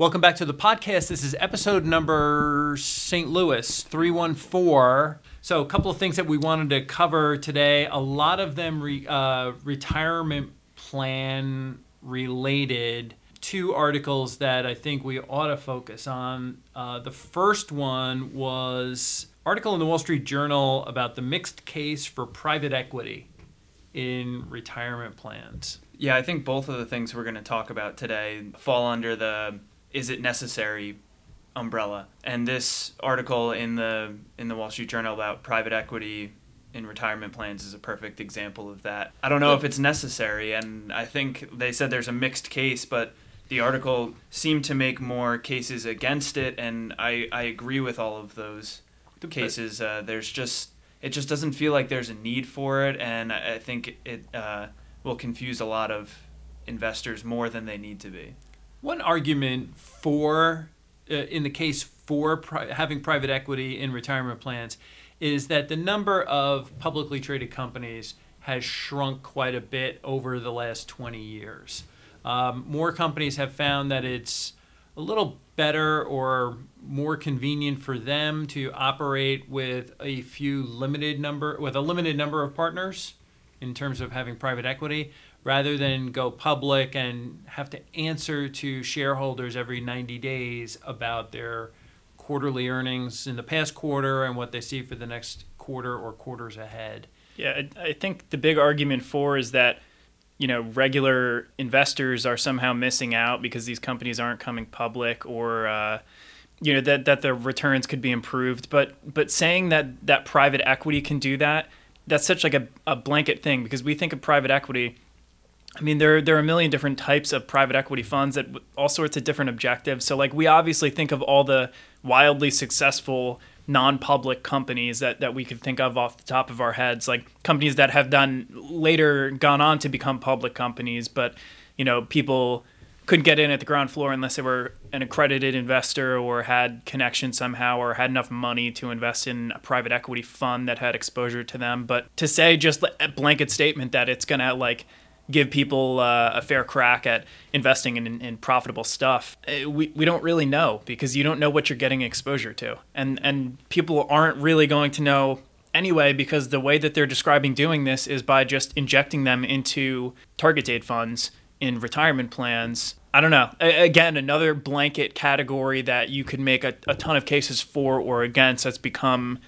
Welcome back to the podcast. This is episode number St. Louis 314. So, a couple of things that we wanted to cover today. A lot of them re, uh, retirement plan related. Two articles that I think we ought to focus on. Uh, the first one was article in the Wall Street Journal about the mixed case for private equity in retirement plans. Yeah, I think both of the things we're going to talk about today fall under the is it necessary umbrella. And this article in the in the Wall Street Journal about private equity in retirement plans is a perfect example of that. I don't know if it's necessary and I think they said there's a mixed case, but the article seemed to make more cases against it and I, I agree with all of those cases. Uh, there's just it just doesn't feel like there's a need for it and I think it uh, will confuse a lot of investors more than they need to be. One argument for, uh, in the case for pri- having private equity in retirement plans, is that the number of publicly traded companies has shrunk quite a bit over the last 20 years. Um, more companies have found that it's a little better or more convenient for them to operate with a few limited number with a limited number of partners in terms of having private equity rather than go public and have to answer to shareholders every 90 days about their quarterly earnings in the past quarter and what they see for the next quarter or quarters ahead. Yeah, I, think the big argument for is that you know regular investors are somehow missing out because these companies aren't coming public or uh, you know that that the returns could be improved but but saying that that private equity can do that that's such like a, a blanket thing because we think of private equity I mean, there there are a million different types of private equity funds that all sorts of different objectives. So, like, we obviously think of all the wildly successful non-public companies that, that we could think of off the top of our heads, like companies that have done later gone on to become public companies, but you know, people couldn't get in at the ground floor unless they were an accredited investor or had connection somehow or had enough money to invest in a private equity fund that had exposure to them. But to say just a blanket statement that it's gonna like give people uh, a fair crack at investing in, in profitable stuff. Uh, we, we don't really know because you don't know what you're getting exposure to. And, and people aren't really going to know anyway because the way that they're describing doing this is by just injecting them into target date funds in retirement plans. I don't know. A- again, another blanket category that you could make a, a ton of cases for or against that's become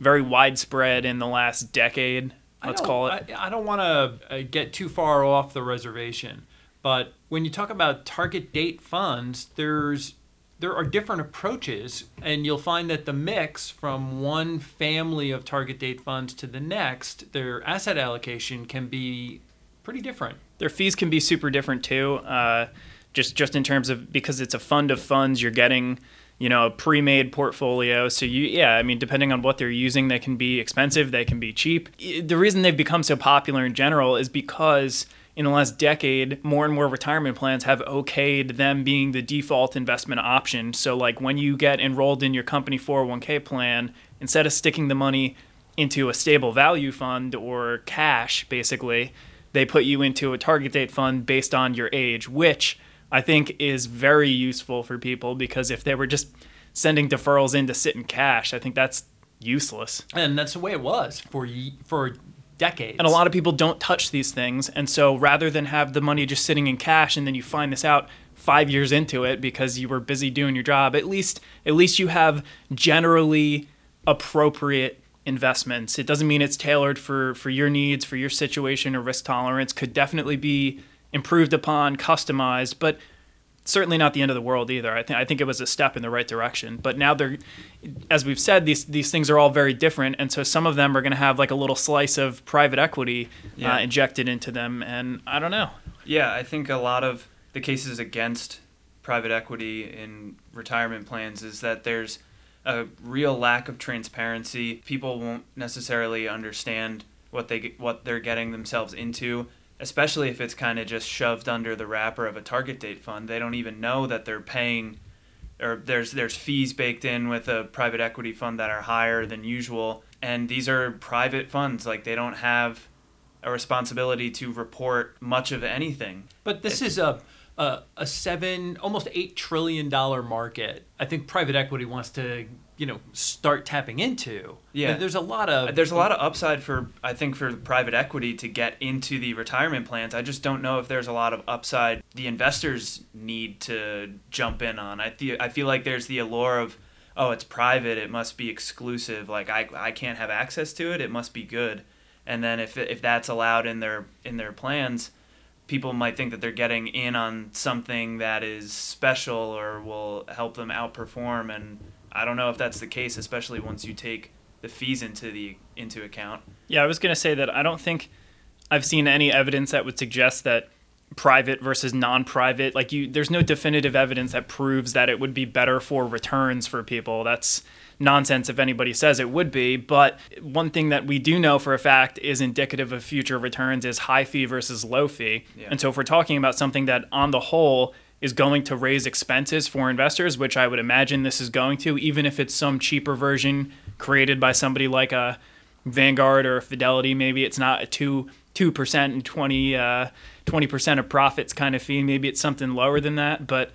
very widespread in the last decade let's call it. I, I don't want to uh, get too far off the reservation, but when you talk about target date funds, there's there are different approaches, and you'll find that the mix from one family of target date funds to the next, their asset allocation can be pretty different. Their fees can be super different too. Uh, just just in terms of because it's a fund of funds, you're getting you know, pre-made portfolio. So you, yeah, I mean, depending on what they're using, they can be expensive, they can be cheap. The reason they've become so popular in general is because in the last decade, more and more retirement plans have okayed them being the default investment option. So, like when you get enrolled in your company 401k plan, instead of sticking the money into a stable value fund or cash, basically, they put you into a target date fund based on your age, which I think is very useful for people because if they were just sending deferrals in to sit in cash, I think that's useless. And that's the way it was for for decades. And a lot of people don't touch these things, and so rather than have the money just sitting in cash and then you find this out 5 years into it because you were busy doing your job, at least at least you have generally appropriate investments. It doesn't mean it's tailored for for your needs, for your situation or risk tolerance. Could definitely be improved upon, customized, but certainly not the end of the world either. I think I think it was a step in the right direction. But now they're, as we've said, these these things are all very different, and so some of them are going to have like a little slice of private equity uh, yeah. uh, injected into them, and I don't know. Yeah, I think a lot of the cases against private equity in retirement plans is that there's a real lack of transparency. People won't necessarily understand what they what they're getting themselves into, especially if it's kind of just shoved under the wrapper of a target date fund. They don't even know that they're paying or there's there's fees baked in with a private equity fund that are higher than usual and these are private funds like they don't have a responsibility to report much of anything But this is a, a a seven, almost eight trillion dollar market. I think private equity wants to, you know, start tapping into. Yeah. there's a lot of there's a lot of upside for I think for private equity to get into the retirement plans. I just don't know if there's a lot of upside the investors need to jump in on. I feel I feel like there's the allure of oh it's private it must be exclusive like I, I can't have access to it it must be good and then if if that's allowed in their in their plans people might think that they're getting in on something that is special or will help them outperform and I don't know if that's the case especially once you take the fees into the into account Yeah, I was going to say that I don't think I've seen any evidence that would suggest that private versus non-private like you there's no definitive evidence that proves that it would be better for returns for people. That's nonsense if anybody says it would be, but one thing that we do know for a fact is indicative of future returns is high fee versus low fee. Yeah. And so if we're talking about something that on the whole is going to raise expenses for investors, which I would imagine this is going to, even if it's some cheaper version created by somebody like a Vanguard or Fidelity, maybe it's not a two two percent and uh, 20 percent of profits kind of fee. Maybe it's something lower than that. But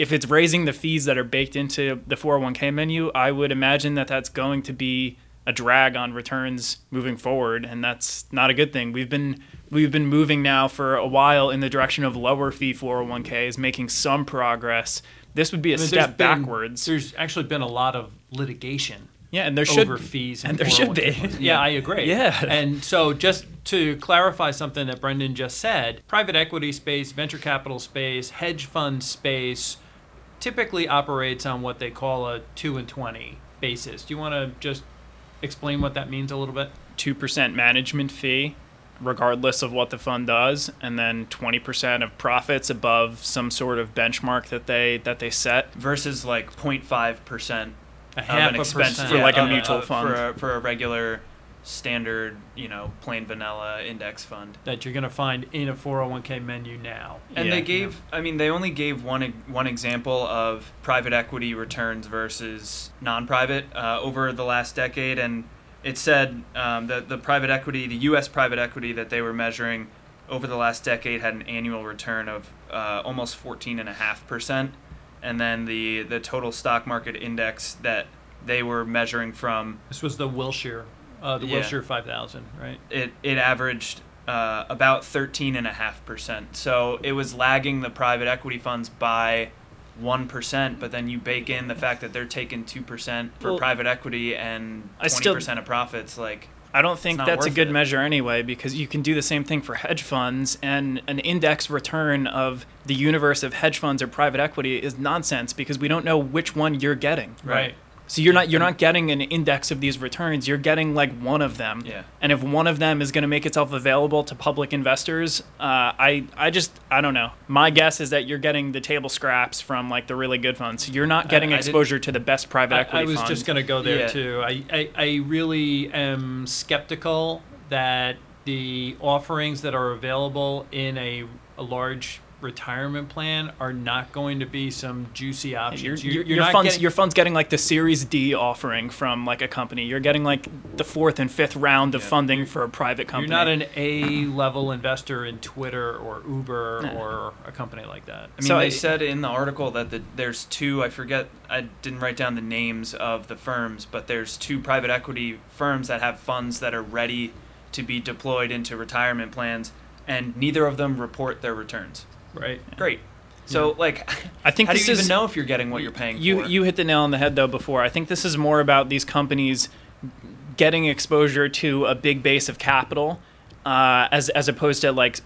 if it's raising the fees that are baked into the 401k menu, I would imagine that that's going to be a drag on returns moving forward, and that's not a good thing. We've been we've been moving now for a while in the direction of lower fee 401ks, making some progress. This would be a I mean, there's step been- backwards. There's actually been a lot of litigation Yeah, and there should over fees and there should be. 401k. Yeah, I agree. Yeah. And so just to clarify something that Brendan just said, private equity space, venture capital space, hedge fund space typically operates on what they call a 2 and 20 basis. Do you want to just explain what that means a little bit? two percent management fee, regardless of what the fund does, and then twenty percent of profits above some sort of benchmark that they that they set. versus like 0.5 percent A of half an a expense percent. For like a of mutual of- fund. for a, for a regular standard you know plain vanilla index fund that you're going to find in a 401k menu now. and Yeah. they gave i mean they only gave one one example of private equity returns versus non-private uh, over the last decade and it said um, that the private equity the us private equity that they were measuring over the last decade had an annual return of uh, almost 14.5% and then the the total stock market index that they were measuring from This was the Wilshire, uh, the Yeah. Wilshire 5000, right? it it averaged uh, about thirteen and a half percent. So it was lagging the private equity funds by one percent. But then you bake in the fact that they're taking two percent for Well, private equity and I twenty still- percent of profits. Like I don't think that's a good it. measure anyway, because you can do the same thing for hedge funds, and an index return of the universe of hedge funds or private equity is nonsense because we don't know which one you're getting. Right. So you're not you're not getting an index of these returns. You're getting like one of them. Yeah. And if one of them is going to make itself available to public investors, uh, I I just I don't know. My guess is that you're getting the table scraps from like the really good funds. You're not getting I didn't- exposure to the best private I, equity I was fund. just going to go there Yeah. too. I, I, I really am skeptical that the offerings that are available in a, a large retirement plan are not going to be some juicy options. Your, You- your, funds, getting- your fund's getting like the Series D offering from like a company. You're getting like the fourth and fifth round of Yeah. funding for a private company. You're not an A level investor in Twitter or Uber No. or a company like that. I mean, So they said in the article that the, there's two. I forget. I didn't write down the names of the firms, but there's two private equity firms that have funds that are ready to be deployed into retirement plans, and neither of them report their returns. Right. Great. So, like, I think how do this you even is- know if you're getting what you're paying you for? you hit the nail on the head though before. I think this is more about these companies getting exposure to a big base of capital, uh, as as opposed to like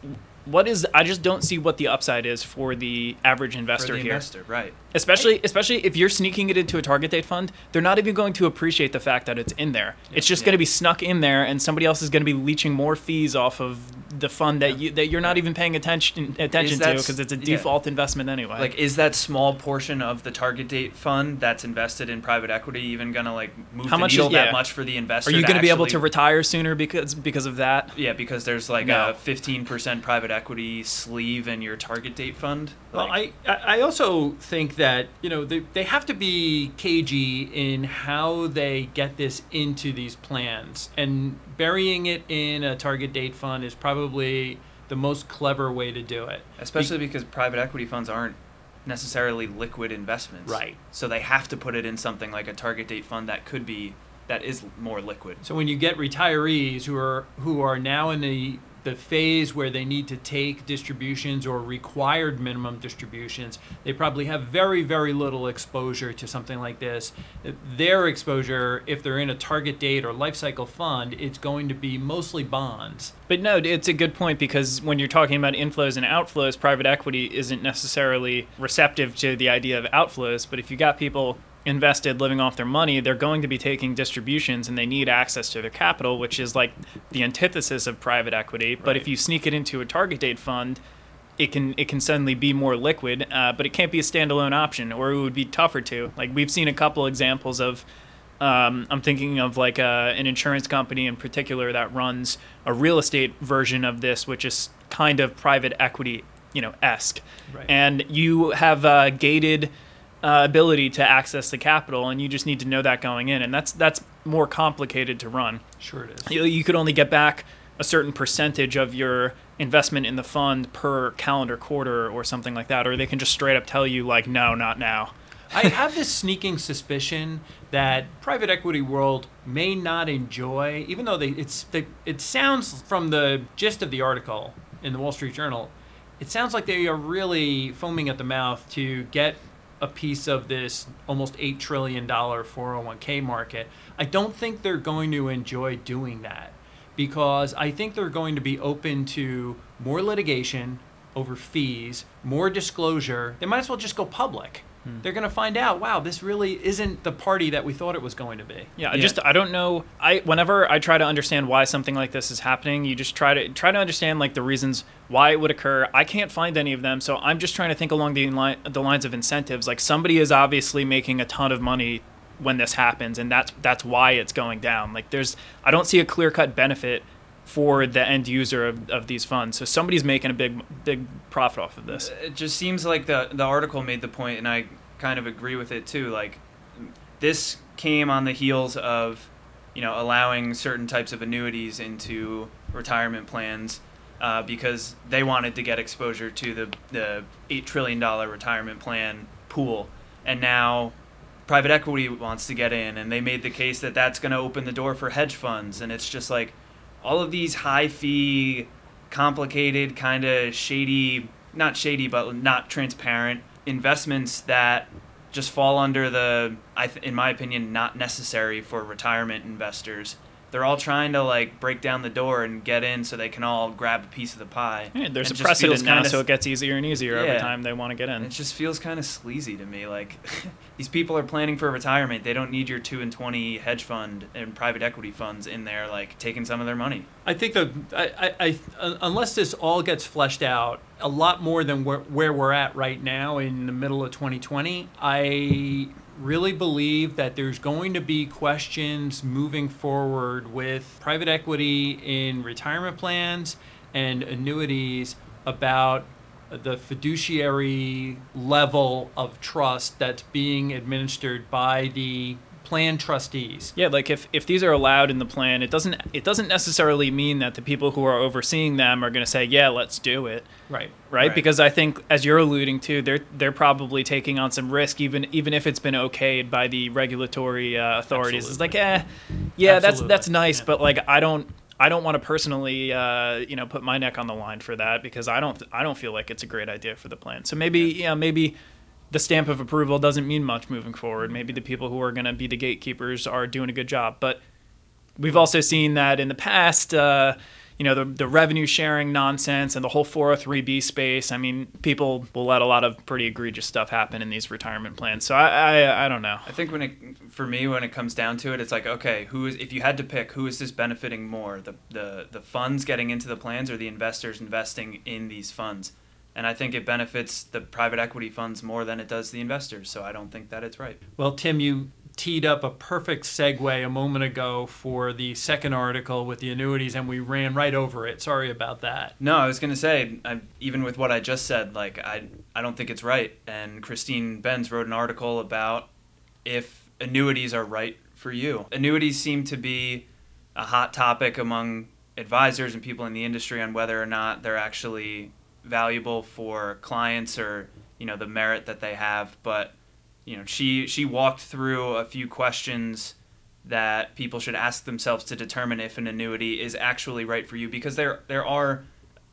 what is. I just don't see what the upside is for the average investor the here. investor, right? Especially especially if you're sneaking it into a target date fund, they're not even going to appreciate the fact that it's in there. It's just Yeah. going to be snuck in there, and somebody else is going to be leeching more fees off of the fund that you that you're not even paying attention attention to because it's a yeah. default investment anyway. Like, is that small portion of the target date fund that's invested in private equity even gonna like move How the much is- needle that much for the investor? are you going to be able to retire sooner because because of that? Yeah, because there's like No. a 15% private equity sleeve in your target date fund. Well, Like, I, I I also think that you know they, they have to be cagey in how they get this into these plans, and burying it in a target date fund is probably the most clever way to do it. especially because private equity funds aren't necessarily liquid investments. Right. So they have to put it in something like a target date fund that could be that is more liquid. So when you get retirees who are who are now in the the phase where they need to take distributions or required minimum distributions, they probably have very very little exposure to something like this. Their exposure, if they're in a target date or life cycle fund, it's going to be mostly bonds. But no, it's a good point because when you're talking about inflows and outflows, private equity isn't necessarily receptive to the idea of outflows. But if you got people invested living off their money, they're going to be taking distributions and they need access to their capital, which is like the antithesis of private equity. But if you sneak it into a target date fund, it can it can suddenly be more liquid, uh, but it can't be a standalone option, or it would be tougher to. Like we've seen a couple examples of um, I'm thinking of like a, an insurance company in particular that runs a real estate version of this, which is kind of private equity, you know, esque. Right. And you have a gated uh, ability to access the capital, and you just need to know that going in, and that's that's more complicated to run. Sure, it is. You, you could only get back a certain percentage of your investment in the fund per calendar quarter or something like that, or they can just straight up tell you like, no, not now. I have this sneaking suspicion that private equity world may not enjoy, even though they it's they, it sounds from the gist of the article in the Wall Street Journal, it sounds like they are really foaming at the mouth to get a piece of this almost eight trillion dollar 401k market. I don't think they're going to enjoy doing that because I think they're going to be open to more litigation over fees, more disclosure. They might as well just go public. Hmm. They're going to find out, wow, this really isn't the party that we thought it was going to be. Yeah, I Yeah. just I don't know. I whenever I try to understand why something like this is happening, you just try to try to understand like the reasons why it would occur. I can't find any of them, so I'm just trying to think along the line the lines of incentives. Like somebody is obviously making a ton of money when this happens, and that's that's why it's going down. Like there's I don't see a clear cut benefit for the end user of, of these funds. So somebody's making a big big profit off of this. It just seems like the the article made the point, and I kind of agree with it too. Like this came on the heels of you know allowing certain types of annuities into retirement plans uh, because they wanted to get exposure to the the eight trillion dollar retirement plan pool, and now private equity wants to get in, and they made the case that that's going to open the door for hedge funds, and it's just like all of these high fee, complicated, kind of shady, not shady, but not transparent investments that just fall under the, in my opinion, not necessary for retirement investors. They're all trying to like break down the door and get in so they can all grab a piece of the pie. Yeah, there's It a just precedent now, kinda so it gets easier and easier every time they want to get in. it just feels kind of sleazy to me. Like these people are planning for retirement. They don't need your two and twenty hedge fund and private equity funds in there, like taking some of their money. I think the I, I, I unless this all gets fleshed out a lot more than where, where we're at right now in the middle of 2020, I really believe that there's going to be questions moving forward with private equity in retirement plans and annuities about the fiduciary level of trust that's being administered by the plan trustees. Yeah, like if, if these are allowed in the plan, it doesn't it doesn't necessarily mean that the people who are overseeing them are going to say, "Yeah, let's do it." Right. Right? Right. Because I think as you're alluding to, they're they're probably taking on some risk even even if it's been okayed by the regulatory uh, authorities. It's like, "Eh, yeah, that's Absolutely. that's nice, Yeah. but like I don't I don't want to personally, uh, you know, put my neck on the line for that because I don't I don't feel like it's a great idea for the plan. So maybe yeah, maybe the stamp of approval doesn't mean much moving forward. Maybe the people who are going to be the gatekeepers are doing a good job, but we've also seen that in the past. Uh, you know the the revenue sharing nonsense and the whole 403b space. I mean, people will let a lot of pretty egregious stuff happen in these retirement plans. So I I, I don't know. I think when it for me when it comes down to it, it's like okay, who is if you had to pick who is this benefiting more, the the the funds getting into the plans or the investors investing in these funds? And I think it benefits the private equity funds more than it does the investors. So I don't think that it's right. Well, Tim, you teed up a perfect segue a moment ago for the second article with the annuities, and we ran right over it. Sorry about that. No, I was gonna say, I, even with what I just said, like I, I don't think it's right. And Christine Benz wrote an article about if annuities are right for you. Annuities seem to be a hot topic among advisors and people in the industry on whether or not they're actually valuable for clients or you know the merit that they have. But you know, she she walked through a few questions that people should ask themselves to determine if an annuity is actually right for you because there there are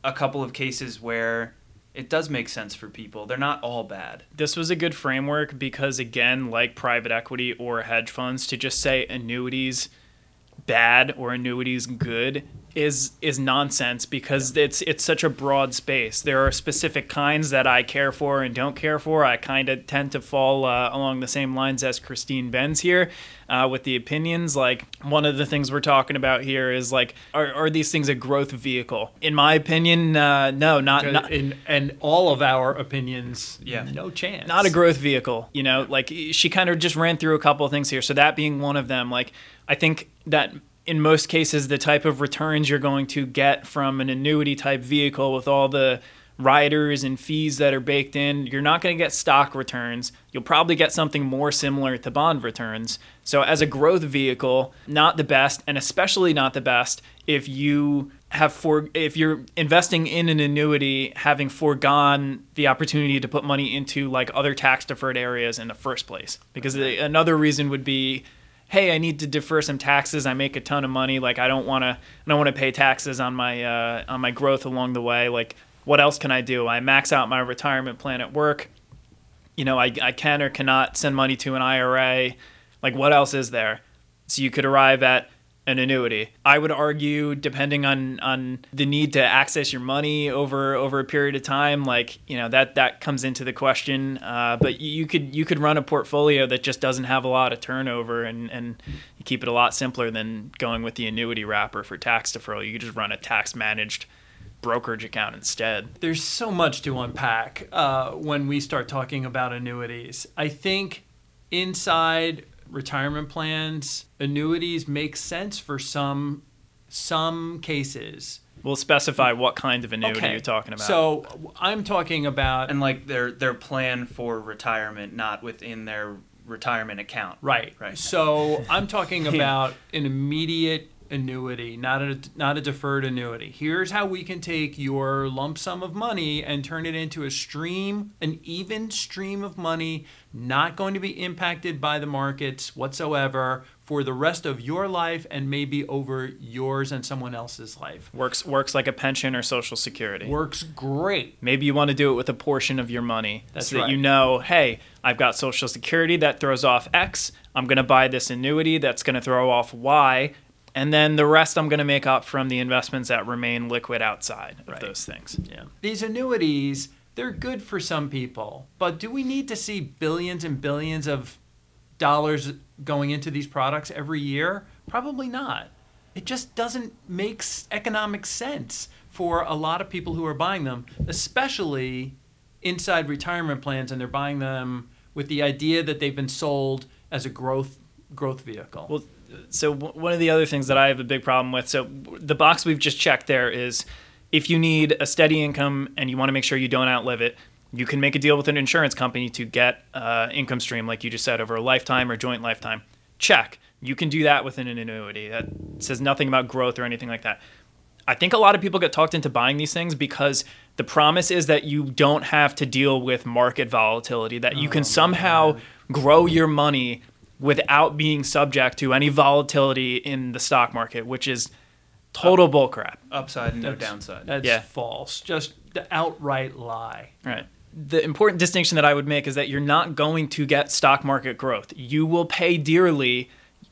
a couple of cases where it does make sense for people. They're not all bad. This was a good framework because again, like private equity or hedge funds to just say annuities bad or annuities good is is nonsense because yeah. it's it's such a broad space. There are specific kinds that I care for and don't care for. I kind of tend to fall uh, along the same lines as Christine Benz here uh, with the opinions. Like one of the things we're talking about here is like, are, are these things a growth vehicle? In my opinion, uh, no, not, not in and all of our opinions. Yeah, no chance. Not a growth vehicle. You know, like she kind of just ran through a couple of things here. So that being one of them, like I think that in most cases, the type of returns you're going to get from an annuity type vehicle with all the riders and fees that are baked in, you're not going to get stock returns. You'll probably get something more similar to bond returns. So, as a growth vehicle, not the best, and especially not the best if you have for if you're investing in an annuity having foregone the opportunity to put money into like other tax deferred areas in the first place because another reason would be hey, I need to defer some taxes. I make a ton of money. Like I don't want to, I don't want to pay taxes on my uh, on my growth along the way. Like what else can I do? I max out my retirement plan at work. You know, I I can or cannot send money to an IRA. Like what else is there? So you could arrive at an annuity. I would argue, depending on on the need to access your money over over a period of time, like you know that that comes into the question. Uh, but you could you could run a portfolio that just doesn't have a lot of turnover, and and keep it a lot simpler than going with the annuity wrapper for tax deferral. You could just run a tax managed brokerage account instead. There's so much to unpack uh, when we start talking about annuities. I think inside retirement plans, annuities make sense for some some cases. We'll specify what kind of annuity okay. you're talking about. So I'm talking about and like their their plan for retirement, not within their retirement account. Right. Right. So I'm talking about an immediate annuity, not a not a deferred annuity. Here's how we can take your lump sum of money and turn it into a stream, an even stream of money, not going to be impacted by the markets whatsoever for the rest of your life and maybe over yours and someone else's life. Works works like a pension or social security. Works great. Maybe you want to do it with a portion of your money. That's so right. that you know, hey, I've got social security that throws off X. I'm going to buy this annuity that's going to throw off Y and then the rest I'm going to make up from the investments that remain liquid outside of right. those things. Yeah. These annuities, they're good for some people, but do we need to see billions and billions of dollars going into these products every year? Probably not. It just doesn't make economic sense for a lot of people who are buying them, especially inside retirement plans and they're buying them with the idea that they've been sold as a growth growth vehicle. Well, so one of the other things that I have a big problem with, so the box we've just checked there is if you need a steady income and you want to make sure you don't outlive it, you can make a deal with an insurance company to get uh, income stream, like you just said, over a lifetime or joint lifetime. Check. You can do that with an annuity. That says nothing about growth or anything like that. I think a lot of people get talked into buying these things because the promise is that you don't have to deal with market volatility, that you can oh, somehow man. grow your money without being subject to any volatility in the stock market, which is total Up, bullcrap. Upside, no that's, downside. That's yeah. false. Just the outright lie. Right. The important distinction that I would make is that you're not going to get stock market growth. You will pay dearly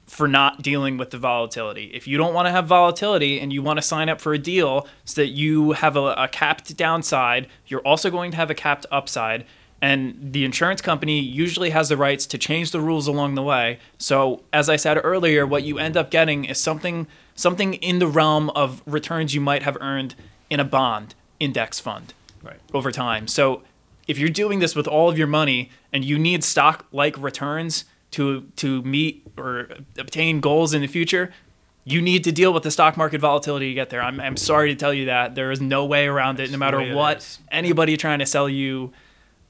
for not dealing with the volatility. If you don't want to have volatility and you want to sign up for a deal so that you have a, a capped downside, you're also going to have a capped upside. And the insurance company usually has the rights to change the rules along the way. So, as I said earlier, what you end up getting is something something in the realm of returns you might have earned in a bond index fund Right. over time. So, if you're doing this with all of your money and you need stock like returns to to meet or obtain goals in the future, you need to deal with the stock market volatility to get there. I'm, I'm sorry to tell you that there is no way around it, no matter what anybody trying to sell you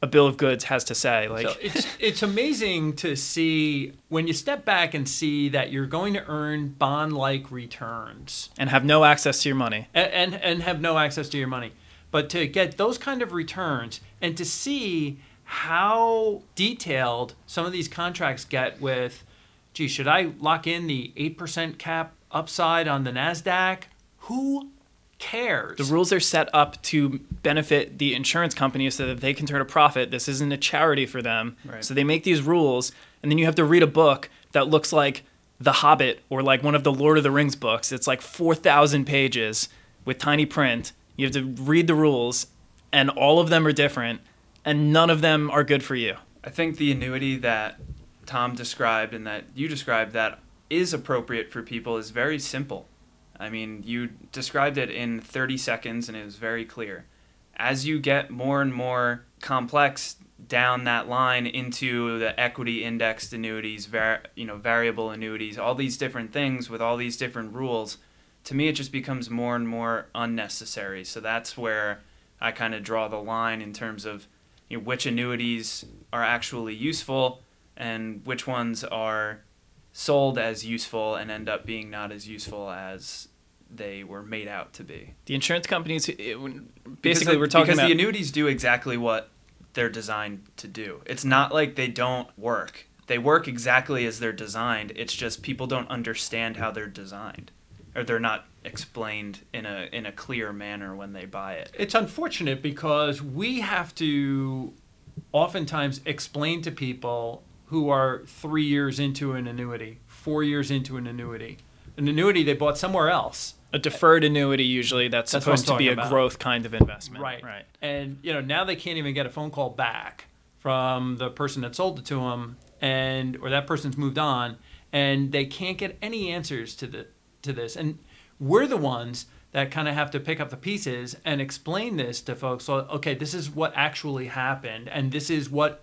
a bill of goods has to say. Like, So it's it's amazing to see when you step back and see that you're going to earn bond-like returns and have no access to your money. and, and and have no access to your money. But to get those kind of returns and to see how detailed some of these contracts get with, gee, should I lock in the eight percent cap upside on the Nasdaq? Who cares? The rules are set up to benefit the insurance company so that they can turn a profit. This isn't a charity for them. Right. So they make these rules, and then you have to read a book that looks like The Hobbit or like one of the Lord of the Rings books. It's like 4,000 pages with tiny print. You have to read the rules, and all of them are different, and none of them are good for you. I think the annuity that Tom described and that you described that is appropriate for people is very simple. I mean, you described it in 30 seconds and it was very clear. As you get more and more complex down that line into the equity indexed annuities, var- you know, variable annuities, all these different things with all these different rules, to me it just becomes more and more unnecessary. So that's where I kind of draw the line in terms of you know, which annuities are actually useful and which ones are sold as useful and end up being not as useful as they were made out to be. The insurance companies, it, Because basically, the- we're talking because about the annuities do exactly what they're designed to do. It's not like they don't work. They work exactly as they're designed. It's just people don't understand how they're designed, or they're not explained in a in a clear manner when they buy it. it's unfortunate because we have to oftentimes explain to people who are three years into an annuity, four years into an annuity, an annuity they bought somewhere else. A deferred annuity usually that's, That's supposed to be a about. growth kind of investment. Right. Right. And you know now they can't even get a phone call back from the person that sold it to them, and or that person's moved on, and they can't get any answers to the to this. And we're the ones that kind of have to pick up the pieces and explain this to folks. So okay, this is what actually happened, and this is what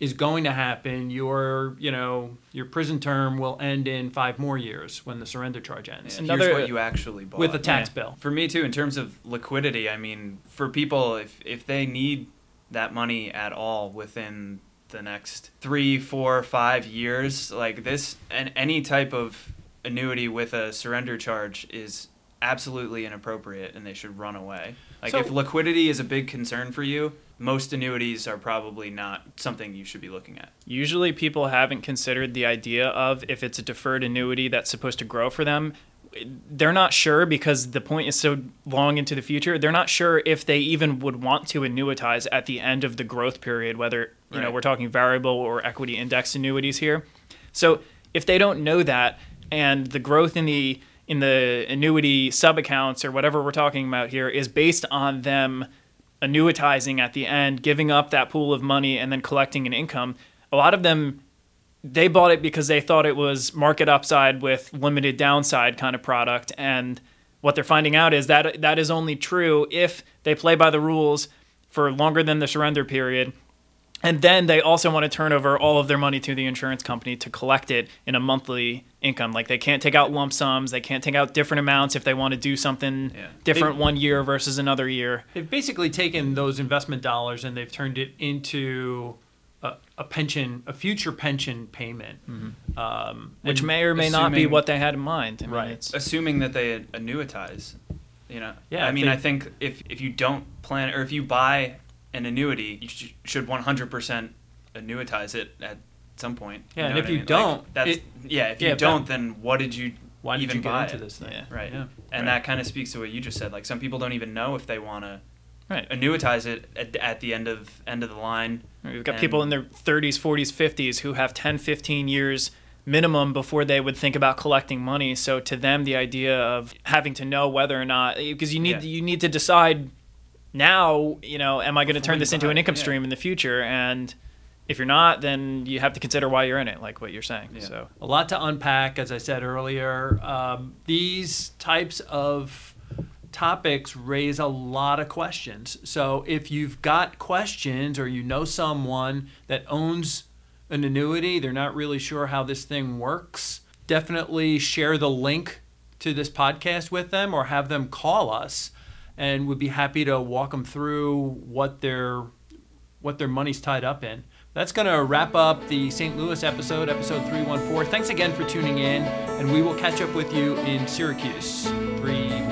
is going to happen. Your you know your prison term will end in five more years when the surrender charge ends. And Another- here's what you actually bought. With a tax Yeah. bill. For me too, in terms of liquidity, I mean, for people, if if they need that money at all within the next three, four, five years, like this, and any type of annuity with a surrender charge is absolutely inappropriate, and they should run away. Like So- if liquidity is a big concern for you, most annuities are probably not something you should be looking at. Usually, people haven't considered the idea of if it's a deferred annuity that's supposed to grow for them. They're not sure because the point is so long into the future. They're not sure if they even would want to annuitize at the end of the growth period, whether you know we're talking variable or equity index annuities here. So if they don't know that, and the growth in the in the annuity sub accounts or whatever we're talking about here is based on them annuitizing at the end, giving up that pool of money and then collecting an income. A lot of them they bought it because they thought it was market upside with limited downside kind of product and what they're finding out is that that is only true if they play by the rules for longer than the surrender period and then they also want to turn over all of their money to the insurance company to collect it in a monthly income. Like they can't take out lump sums, they can't take out different amounts if they want to do something Yeah. different one year versus another year. They've basically taken those investment dollars and they've turned it into a, a pension, a future pension payment, um, Which may or may not be what they had in mind. I mean, Right. it's- assuming that they annuitize you know Yeah, i mean they- i think if if you don't plan or if you buy an annuity you sh- should 100% annuitize it at some point Yeah, and know if what I you mean? don't, like, that's it- yeah if yeah, you if don't then what did you why did even you get buy into it? this thing? Yeah. right Yeah. and Right. that kind of speaks to what you just said like some people don't even know if they want to Right. annuitize it at, at the end of end of the line We've got And- people in their 30s, 40s, 50s who have 10, 15 years minimum before they would think about collecting money. So to them, the idea of having to know whether or not because you need Yeah. you need to decide now, you know, am I going to turn this into an income yeah. stream in the future? And if you're not, then you have to consider why you're in it, like what you're saying. Yeah. So a lot to unpack, as I said earlier. Um, these types of topics raise a lot of questions. So if you've got questions or you know someone that owns an annuity, they're not really sure how this thing works, definitely share the link to this podcast with them or have them call us and we'd be happy to walk them through what their what their money's tied up in. That's going to wrap up the St. Louis episode, episode 314. Thanks again for tuning in, and we will catch up with you in Syracuse. 3